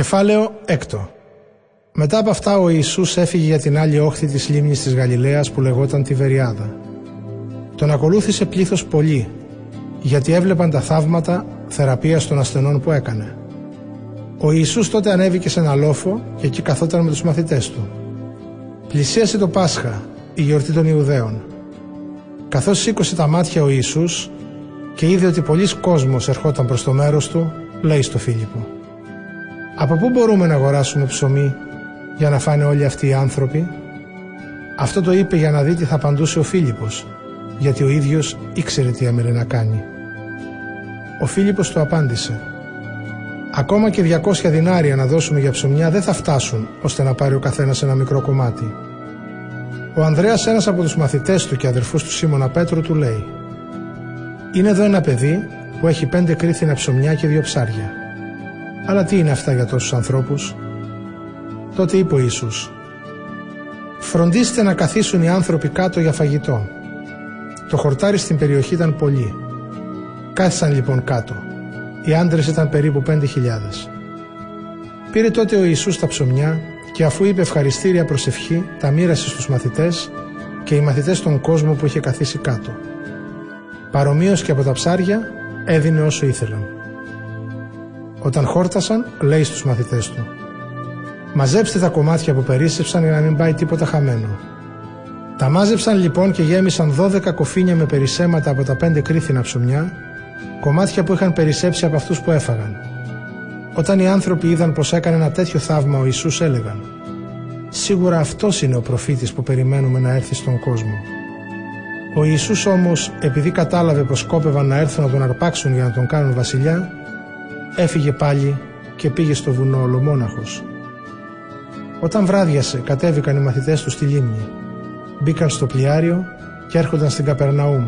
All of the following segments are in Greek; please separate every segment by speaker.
Speaker 1: Κεφάλαιο έκτο. Μετά από αυτά ο Ιησούς έφυγε για την άλλη όχθη της λίμνης της Γαλιλαίας που λεγόταν Τιβεριάδα. Τον ακολούθησε πλήθος πολύ, γιατί έβλεπαν τα θαύματα θεραπείας των ασθενών που έκανε. Ο Ιησούς τότε ανέβηκε σε ένα λόφο και εκεί καθόταν με τους μαθητές του. Πλησίασε το Πάσχα, η γιορτή των Ιουδαίων. Καθώς σήκωσε τα μάτια ο Ιησούς και είδε ότι πολλοί κόσμος ερχόταν προς το μέρος του, λέει στο Φίλιππο «Από πού μπορούμε να αγοράσουμε ψωμί για να φάνε όλοι αυτοί οι άνθρωποι» Αυτό το είπε για να δει τι θα απαντούσε ο Φίλιππος, γιατί ο ίδιος ήξερε τι έμελε να κάνει. Ο Φίλιππος του απάντησε «Ακόμα και 200 δινάρια να δώσουμε για ψωμιά δεν θα φτάσουν ώστε να πάρει ο καθένας ένα μικρό κομμάτι». Ο Ανδρέας ένας από τους μαθητές του και αδερφούς του Σίμωνα Πέτρου του λέει «Είναι εδώ ένα παιδί που έχει πέντε κρίθινα ψωμιά και δύο ψάρια. Αλλά τι είναι αυτά για τόσους ανθρώπους» Τότε είπε ο Ιησούς «Φροντίστε να καθίσουν οι άνθρωποι κάτω για φαγητό». Το χορτάρι στην περιοχή ήταν πολύ. Κάθισαν λοιπόν κάτω. Οι άντρες ήταν περίπου πέντε χιλιάδες. Πήρε τότε ο Ιησούς τα ψωμιά και αφού είπε ευχαριστήρια προσευχή τα μοίρασε στους μαθητές και οι μαθητές τον κόσμο που είχε καθίσει κάτω. Παρομοίως και από τα ψάρια έδινε όσο ήθελαν. Όταν χόρτασαν λέει στους μαθητές του «Μαζέψτε τα κομμάτια που περίσσεψαν για να μην πάει τίποτα χαμένο». Τα μάζεψαν λοιπόν και γέμισαν 12 κοφίνια με περισσέματα από τα πέντε κρίθινα ψωμιά, κομμάτια που είχαν περισσέψει από αυτούς που έφαγαν. Όταν οι άνθρωποι είδαν πως έκανε ένα τέτοιο θαύμα ο Ιησούς έλεγαν «Σίγουρα αυτός είναι ο προφήτης που περιμένουμε να έρθει στον κόσμο». Ο Ιησούς όμως επειδή κατάλαβε πως σκόπευαν να έρθουν να τον αρπάξουν για να τον κάνουν βασιλιά έφυγε πάλι και πήγε στο βουνό ολομόναχος. Όταν βράδιασε κατέβηκαν οι μαθητές του στη λίμνη. Μπήκαν στο πλοιάριο και έρχονταν στην Καπερναούμ,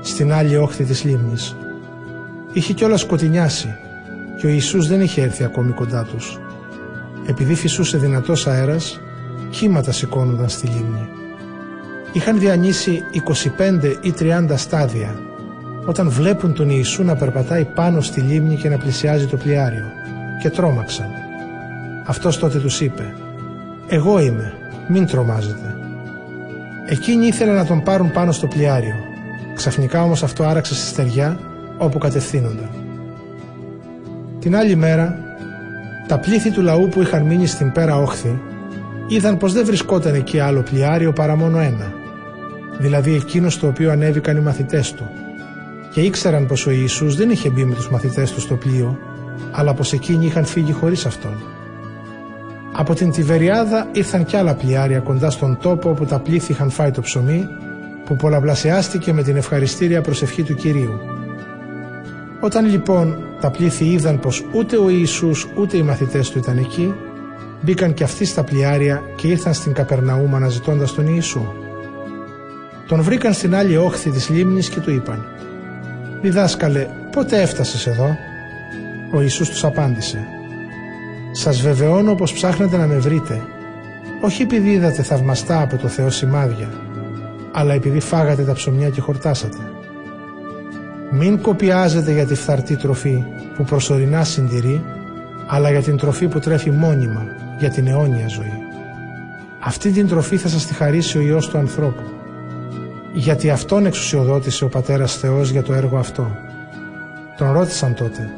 Speaker 1: στην άλλη όχθη της λίμνης. Είχε κιόλας σκοτεινιάσει και ο Ιησούς δεν είχε έρθει ακόμη κοντά τους. Επειδή φυσούσε δυνατός αέρας, κύματα σηκώνονταν στη λίμνη. Είχαν διανύσει 25 ή 30 στάδια όταν βλέπουν τον Ιησού να περπατάει πάνω στη λίμνη και να πλησιάζει το πλοιάριο και τρόμαξαν. Αυτός τότε τους είπε «Εγώ είμαι, μην τρομάζετε». Εκείνοι ήθελαν να τον πάρουν πάνω στο πλοιάριο. Ξαφνικά όμως αυτό άραξε στη στεριά όπου κατευθύνονταν. Την άλλη μέρα, τα πλήθη του λαού που είχαν μείνει στην πέρα όχθη είδαν πως δεν βρισκόταν εκεί άλλο πλοιάριο παρά μόνο ένα, δηλαδή εκείνος στο οποίο ανέβηκαν οι μαθητές του και ήξεραν πως ο Ιησούς δεν είχε μπει με τους μαθητές του στο πλοίο, αλλά πως εκείνοι είχαν φύγει χωρίς αυτόν. Από την Τιβεριάδα ήρθαν κι άλλα πλοιάρια κοντά στον τόπο όπου τα πλήθη είχαν φάει το ψωμί, που πολλαπλασιάστηκε με την ευχαριστήρια προσευχή του Κυρίου. Όταν λοιπόν τα πλήθη είδαν πως ούτε ο Ιησούς ούτε οι μαθητές του ήταν εκεί, μπήκαν κι αυτοί στα πλοιάρια και ήρθαν στην Καπερναούμ αναζητώντας τον Ιησού. Τον βρήκαν στην άλλη όχθη της λίμνης και του είπαν «Διδάσκαλε, πότε έφτασες εδώ» Ο Ιησούς τους απάντησε «Σας βεβαιώνω πως ψάχνετε να με βρείτε όχι επειδή είδατε θαυμαστά από το Θεό σημάδια αλλά επειδή φάγατε τα ψωμιά και χορτάσατε. Μην κοπιάζετε για τη φθαρτή τροφή που προσωρινά συντηρεί αλλά για την τροφή που τρέφει μόνιμα για την αιώνια ζωή. Αυτή την τροφή θα σας τη χαρίσει ο Υιός του ανθρώπου γιατί Αυτόν εξουσιοδότησε ο Πατέρας Θεός για το έργο αυτό. Τον ρώτησαν τότε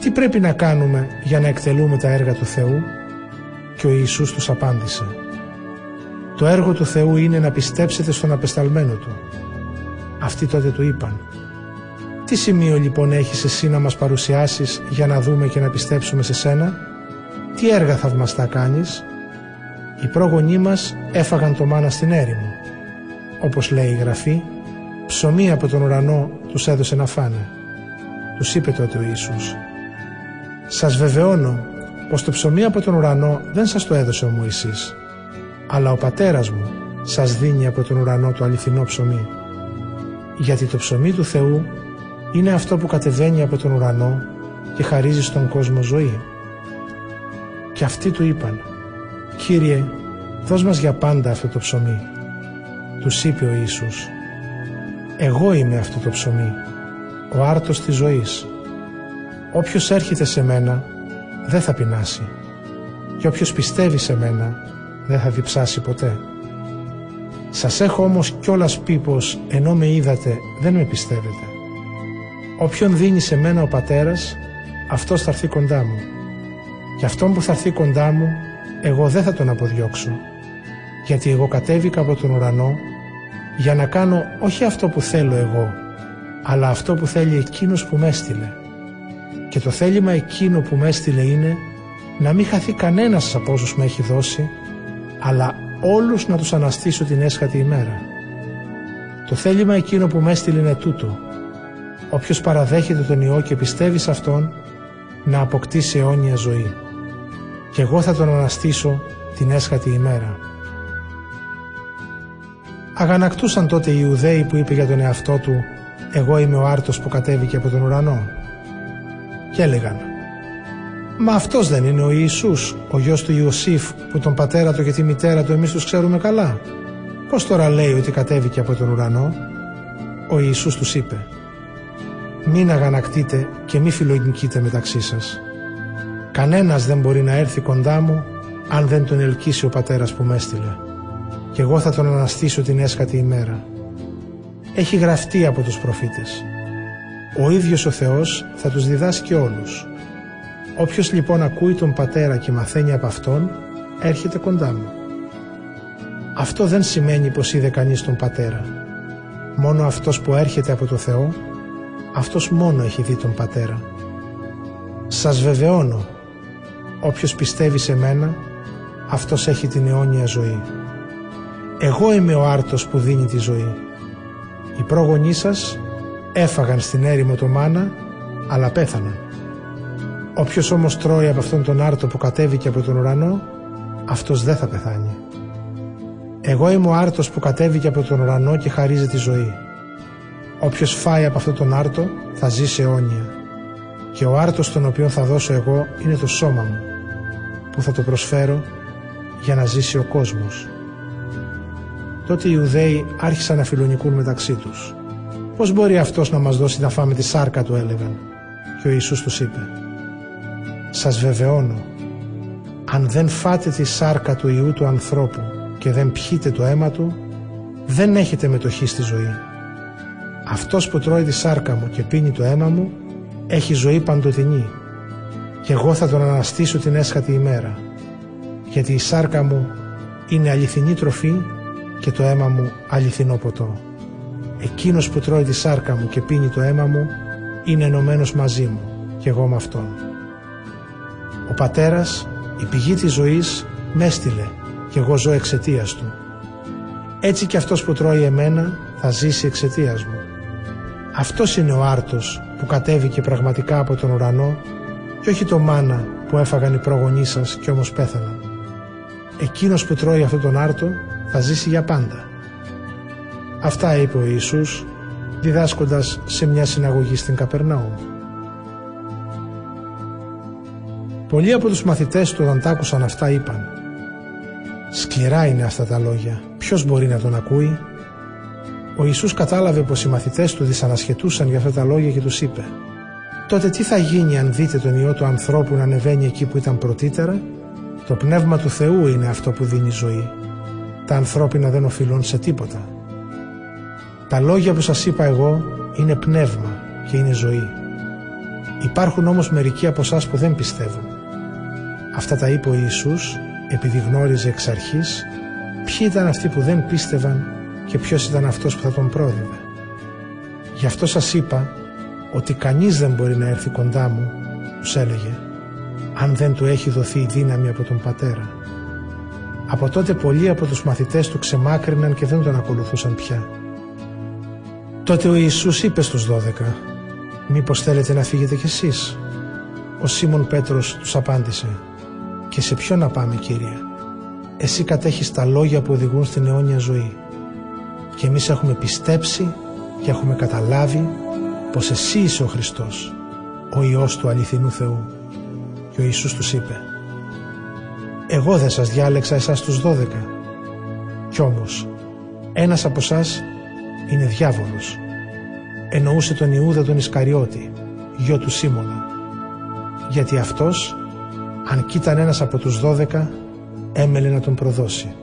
Speaker 1: «Τι πρέπει να κάνουμε για να εκτελούμε τα έργα του Θεού» και ο Ιησούς τους απάντησε «Το έργο του Θεού είναι να πιστέψετε στον απεσταλμένο Του». Αυτοί τότε του είπαν «Τι σημείο λοιπόν έχεις εσύ να μας παρουσιάσεις για να δούμε και να πιστέψουμε σε σένα» Τι έργα θαυμαστά κάνεις; Οι πρόγονοί μας έφαγαν το μάνα στην έρημο όπως λέει η Γραφή, ψωμί από τον ουρανό τους έδωσε να φάνε. Τους είπε τότε ο Ιησούς «Σας βεβαιώνω πως το ψωμί από τον ουρανό δεν σας το έδωσε ο Μωυσής, αλλά ο πατέρας μου σας δίνει από τον ουρανό το αληθινό ψωμί. Γιατί το ψωμί του Θεού είναι αυτό που κατεβαίνει από τον ουρανό και χαρίζει στον κόσμο ζωή. Και αυτοί του είπαν «Κύριε, δώσ' μας για πάντα αυτό το ψωμί» τους είπε ο Ιησούς «Εγώ είμαι αυτό το ψωμί, ο άρτος της ζωής. Όποιος έρχεται σε μένα δεν θα πεινάσει και όποιος πιστεύει σε μένα δεν θα διψάσει ποτέ. Σας έχω όμως κιόλας πει πως ενώ με είδατε δεν με πιστεύετε. Όποιον δίνει σε μένα ο πατέρας, αυτός θα έρθει κοντά μου. Και αυτόν που θα έρθει κοντά μου, εγώ δεν θα τον αποδιώξω. Γιατί εγώ κατέβηκα από τον ουρανό για να κάνω όχι αυτό που θέλω εγώ, αλλά αυτό που θέλει εκείνος που με έστειλε. Και το θέλημα εκείνο που με έστειλε είναι να μην χαθεί κανένας από όσους με έχει δώσει, αλλά όλους να τους αναστήσω την έσχατη ημέρα. Το θέλημα εκείνο που με έστειλε είναι τούτο. Όποιος παραδέχεται τον Υιό και πιστεύει σε Αυτόν, να αποκτήσει αιώνια ζωή. Και εγώ θα τον αναστήσω την έσχατη ημέρα. Αγανακτούσαν τότε οι Ιουδαίοι που είπε για τον εαυτό του «Εγώ είμαι ο άρτος που κατέβηκε από τον ουρανό» και έλεγαν «Μα αυτός δεν είναι ο Ιησούς, ο γιος του Ιωσήφ που τον πατέρα του και τη μητέρα του εμείς τους ξέρουμε καλά. Πώς τώρα λέει ότι κατέβηκε από τον ουρανό» Ο Ιησούς τους είπε «Μην αγανακτείτε και μη φιλογνικείτε μεταξύ σας. Κανένας δεν μπορεί να έρθει κοντά μου αν δεν τον ελκύσει ο πατέρας που με έστειλε και εγώ θα τον αναστήσω την έσχατη ημέρα. Έχει γραφτεί από τους προφήτες. Ο ίδιος ο Θεός θα τους διδάσκει όλους. Όποιος λοιπόν ακούει τον Πατέρα και μαθαίνει από Αυτόν, έρχεται κοντά μου. Αυτό δεν σημαίνει πως είδε κανείς τον Πατέρα. Μόνο αυτός που έρχεται από το Θεό, αυτός μόνο έχει δει τον Πατέρα. Σας βεβαιώνω, όποιος πιστεύει σε μένα, αυτός έχει την αιώνια ζωή. Εγώ είμαι ο άρτος που δίνει τη ζωή. Οι πρόγονοί σας έφαγαν στην έρημο το μάνα, αλλά πέθαναν. Όποιος όμως τρώει από αυτόν τον άρτο που κατέβηκε από τον ουρανό, αυτός δεν θα πεθάνει. Εγώ είμαι ο άρτος που κατέβηκε από τον ουρανό και χαρίζει τη ζωή. Όποιος φάει από αυτόν τον άρτο θα ζήσει αιώνια. Και ο άρτος τον οποίο θα δώσω εγώ είναι το σώμα μου, που θα το προσφέρω για να ζήσει ο κόσμος. Τότε οι Ιουδαίοι άρχισαν να φιλονικούν μεταξύ τους. Πώς μπορεί αυτός να μας δώσει να φάμε τη σάρκα του έλεγαν. Και ο Ιησούς τους είπε «Σας βεβαιώνω, αν δεν φάτε τη σάρκα του Ιού του ανθρώπου και δεν πιείτε το αίμα του, δεν έχετε μετοχή στη ζωή. Αυτός που τρώει τη σάρκα μου και πίνει το αίμα μου, έχει ζωή παντοτινή και εγώ θα τον αναστήσω την έσχατη ημέρα, γιατί η σάρκα μου είναι αληθινή τροφή και το αίμα μου αληθινό ποτό. Εκείνος που τρώει τη σάρκα μου και πίνει το αίμα μου είναι ενωμένος μαζί μου και εγώ με αυτόν. Ο πατέρας, η πηγή της ζωής, με έστειλε και εγώ ζω εξαιτίας του. Έτσι και αυτός που τρώει εμένα θα ζήσει εξαιτίας μου. Αυτός είναι ο άρτος που κατέβηκε πραγματικά από τον ουρανό και όχι το μάνα που έφαγαν οι πρόγονοί σας και όμως πέθαναν. Εκείνος που τρώει αυτόν τον άρτο θα ζήσει για πάντα. Αυτά είπε ο Ιησούς διδάσκοντας σε μια συναγωγή στην Καπερνάου. Πολλοί από τους μαθητές του όταν τ' άκουσαν αυτά είπαν «Σκληρά είναι αυτά τα λόγια, ποιος μπορεί να τον ακούει» Ο Ιησούς κατάλαβε πως οι μαθητές του δυσανασχετούσαν για αυτά τα λόγια και τους είπε «Τότε τι θα γίνει αν δείτε τον Υιό του ανθρώπου να ανεβαίνει εκεί που ήταν πρωτήτερα» Το Πνεύμα του Θεού είναι αυτό που δίνει ζωή. Τα ανθρώπινα δεν οφείλουν σε τίποτα. Τα λόγια που σας είπα εγώ είναι πνεύμα και είναι ζωή. Υπάρχουν όμως μερικοί από εσάς που δεν πιστεύουν. Αυτά τα είπε ο Ιησούς επειδή γνώριζε εξ αρχής ποιοι ήταν αυτοί που δεν πίστευαν και ποιος ήταν αυτός που θα τον πρόδιδε. Γι' αυτό σας είπα ότι κανείς δεν μπορεί να έρθει κοντά μου, τους έλεγε, αν δεν του έχει δοθεί η δύναμη από τον Πατέρα. Από τότε πολλοί από τους μαθητές του ξεμάκρυναν και δεν τον ακολουθούσαν πια. Τότε ο Ιησούς είπε στους δώδεκα «Μήπως θέλετε να φύγετε κι εσείς» Ο Σίμων Πέτρος τους απάντησε «Και σε ποιον να πάμε Κύριε» Εσύ κατέχεις τα λόγια που οδηγούν στην αιώνια ζωή και εμείς έχουμε πιστέψει και έχουμε καταλάβει πως εσύ είσαι ο Χριστός, ο Υιός του αληθινού Θεού. Και ο Ιησούς τους είπε «Εγώ δεν σας διάλεξα εσάς τους δώδεκα. Κι όμως, ένας από εσάς είναι διάβολος. Εννοούσε τον Ιούδα τον Ισκαριώτη, γιο του Σίμωνα. Γιατί αυτός αν κοίταν ένας από τους δώδεκα, έμελε να τον προδώσει.